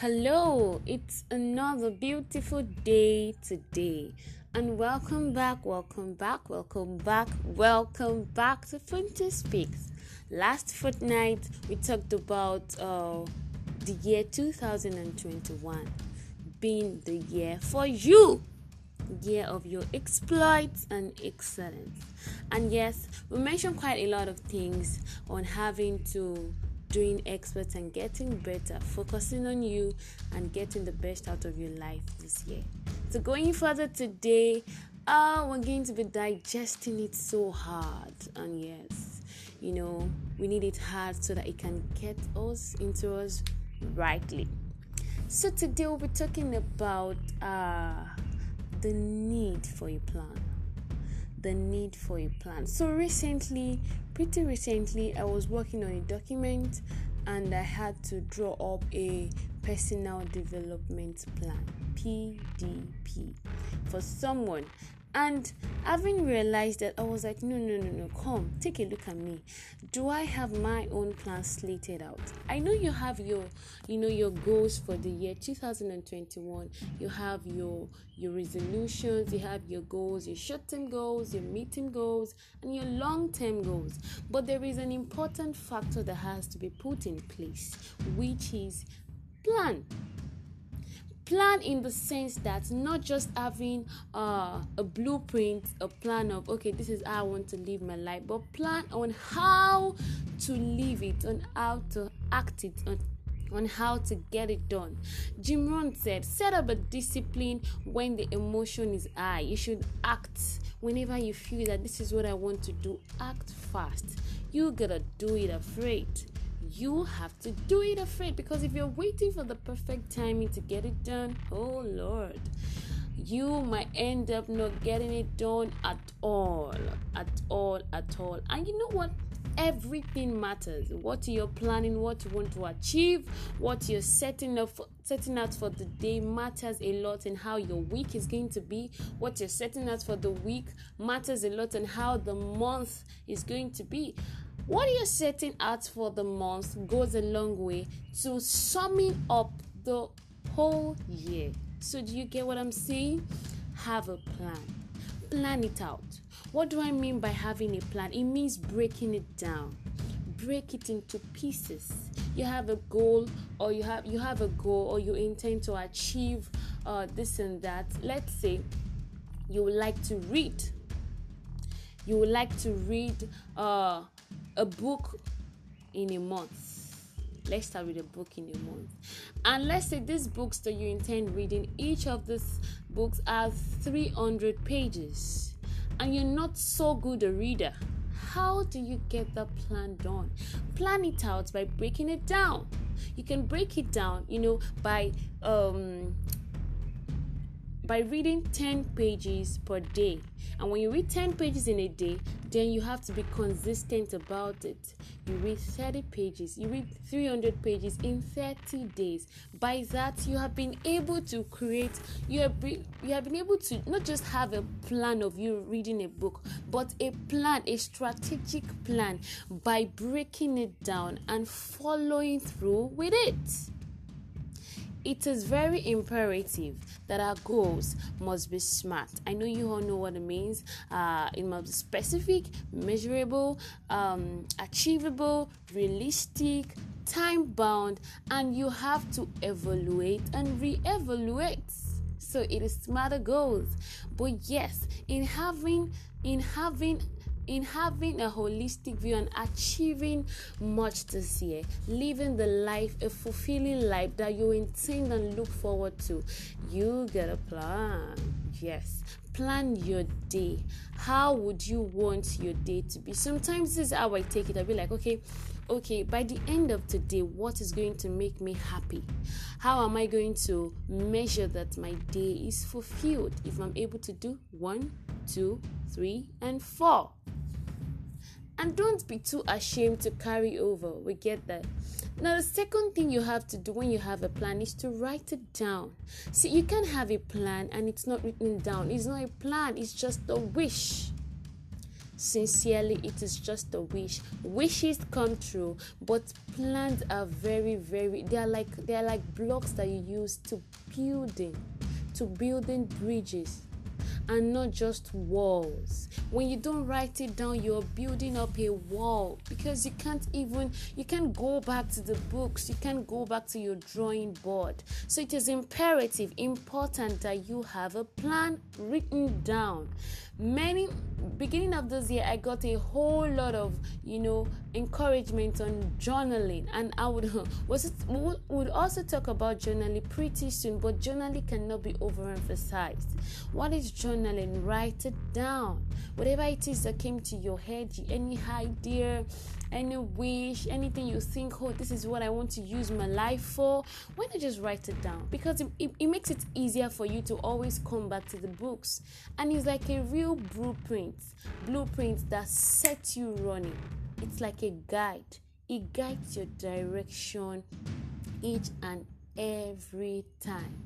Hello, it's another beautiful day today, and welcome back, welcome back, welcome back, welcome back to Funty Speaks. Last fortnight, we talked about uh, the year 2021 being the year for you, year of your exploits and excellence. And yes, we mentioned quite a lot of things on having to doing experts and getting better, focusing on you and getting the best out of your life this year. So, going further today, uh, we're going to be digesting it so hard. And yes, you know, we need it hard so that it can get us into us rightly. So, today we'll be talking about uh, the need for a plan the need for a plan. So recently, pretty recently, I was working on a document and I had to draw up a personal development plan PDP for someone and having realized that, I was like, no, no, no, no, come, take a look at me. Do I have my own plan slated out? I know you have your, you know, your goals for the year 2021. You have your your resolutions, you have your goals, your short-term goals, your mid-term goals, and your long-term goals. But there is an important factor that has to be put in place, which is plan plan in the sense that not just having uh, a blueprint a plan of okay this is how i want to live my life but plan on how to live it on how to act it on on how to get it done. Jim Rohn said, set up a discipline when the emotion is high. You should act whenever you feel that this is what I want to do. Act fast. You gotta do it afraid you have to do it afraid because if you're waiting for the perfect timing to get it done, oh Lord, you might end up not getting it done at all, at all, at all. And you know what? Everything matters. What you're planning, what you want to achieve, what you're setting up, for, setting out for the day matters a lot, and how your week is going to be. What you're setting out for the week matters a lot, and how the month is going to be. What you're setting out for the month goes a long way to summing up the whole year. So, do you get what I'm saying? Have a plan, plan it out. What do I mean by having a plan? It means breaking it down, break it into pieces. You have a goal, or you have you have a goal, or you intend to achieve uh, this and that. Let's say you would like to read. You would like to read. Uh, a book in a month. Let's start with a book in a month. And let's say these books that you intend reading, each of these books has 300 pages, and you're not so good a reader. How do you get that plan done? Plan it out by breaking it down. You can break it down, you know, by um, by reading 10 pages per day. And when you read 10 pages in a day, then you have to be consistent about it. You read 30 pages, you read 300 pages in 30 days. By that, you have been able to create, you have, be, you have been able to not just have a plan of you reading a book, but a plan, a strategic plan by breaking it down and following through with it it is very imperative that our goals must be smart. I know you all know what it means. Uh, it must be specific, measurable, um, achievable, realistic, time bound, and you have to evaluate and re evaluate. So it is smarter goals. But yes, in having in having in having a holistic view and achieving much this year, living the life, a fulfilling life that you intend and look forward to, you get a plan. Yes, plan your day. How would you want your day to be? Sometimes this is how I take it. I'll be like, okay, okay, by the end of today, what is going to make me happy? How am I going to measure that my day is fulfilled if I'm able to do one, two, three, and four? And don't be too ashamed to carry over. We get that. Now, the second thing you have to do when you have a plan is to write it down. See, you can have a plan and it's not written down. It's not a plan, it's just a wish. sincerely it is just a wish wishes come true but plans are very very they are like they are like blocks that you use to building to building bridges and not just walls. When you don't write it down, you're building up a wall because you can't even you can't go back to the books, you can't go back to your drawing board. So it is imperative, important that you have a plan written down many beginning of this year i got a whole lot of you know encouragement on journaling. And i would was would also talk about journaling pretty soon but journaling cannot be overemphasized. What is journaling? Write it down. Whatever it is that came to your head any idea any wish, anything you think, oh, this is what I want to use my life for, why not just write it down? Because it, it, it makes it easier for you to always come back to the books. And it's like a real blueprint, blueprint that sets you running. It's like a guide, it guides your direction each and every time.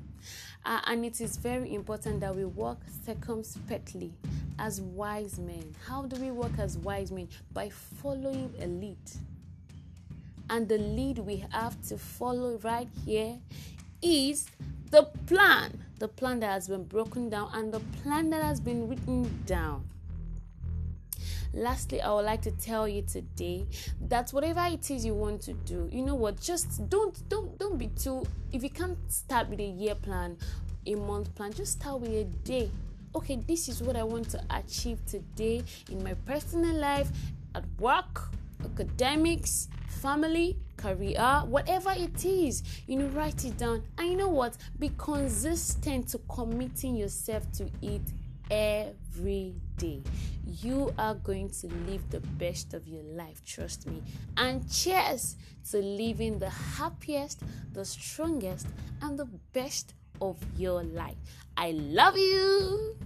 Uh, and it is very important that we walk circumspectly as wise men. How do we walk as wise men? By following a lead. And the lead we have to follow right here is the plan. The plan that has been broken down and the plan that has been written down. Lastly, I would like to tell you today that whatever it is you want to do, you know what, just don't don't don't be too if you can't start with a year plan, a month plan, just start with a day okay, this is what I want to achieve today in my personal life, at work, academics, family, career, whatever it is, you know, write it down. And you know what? Be consistent to committing yourself to it every day. You are going to live the best of your life, trust me. And cheers to living the happiest, the strongest, and the best of your life. I love you.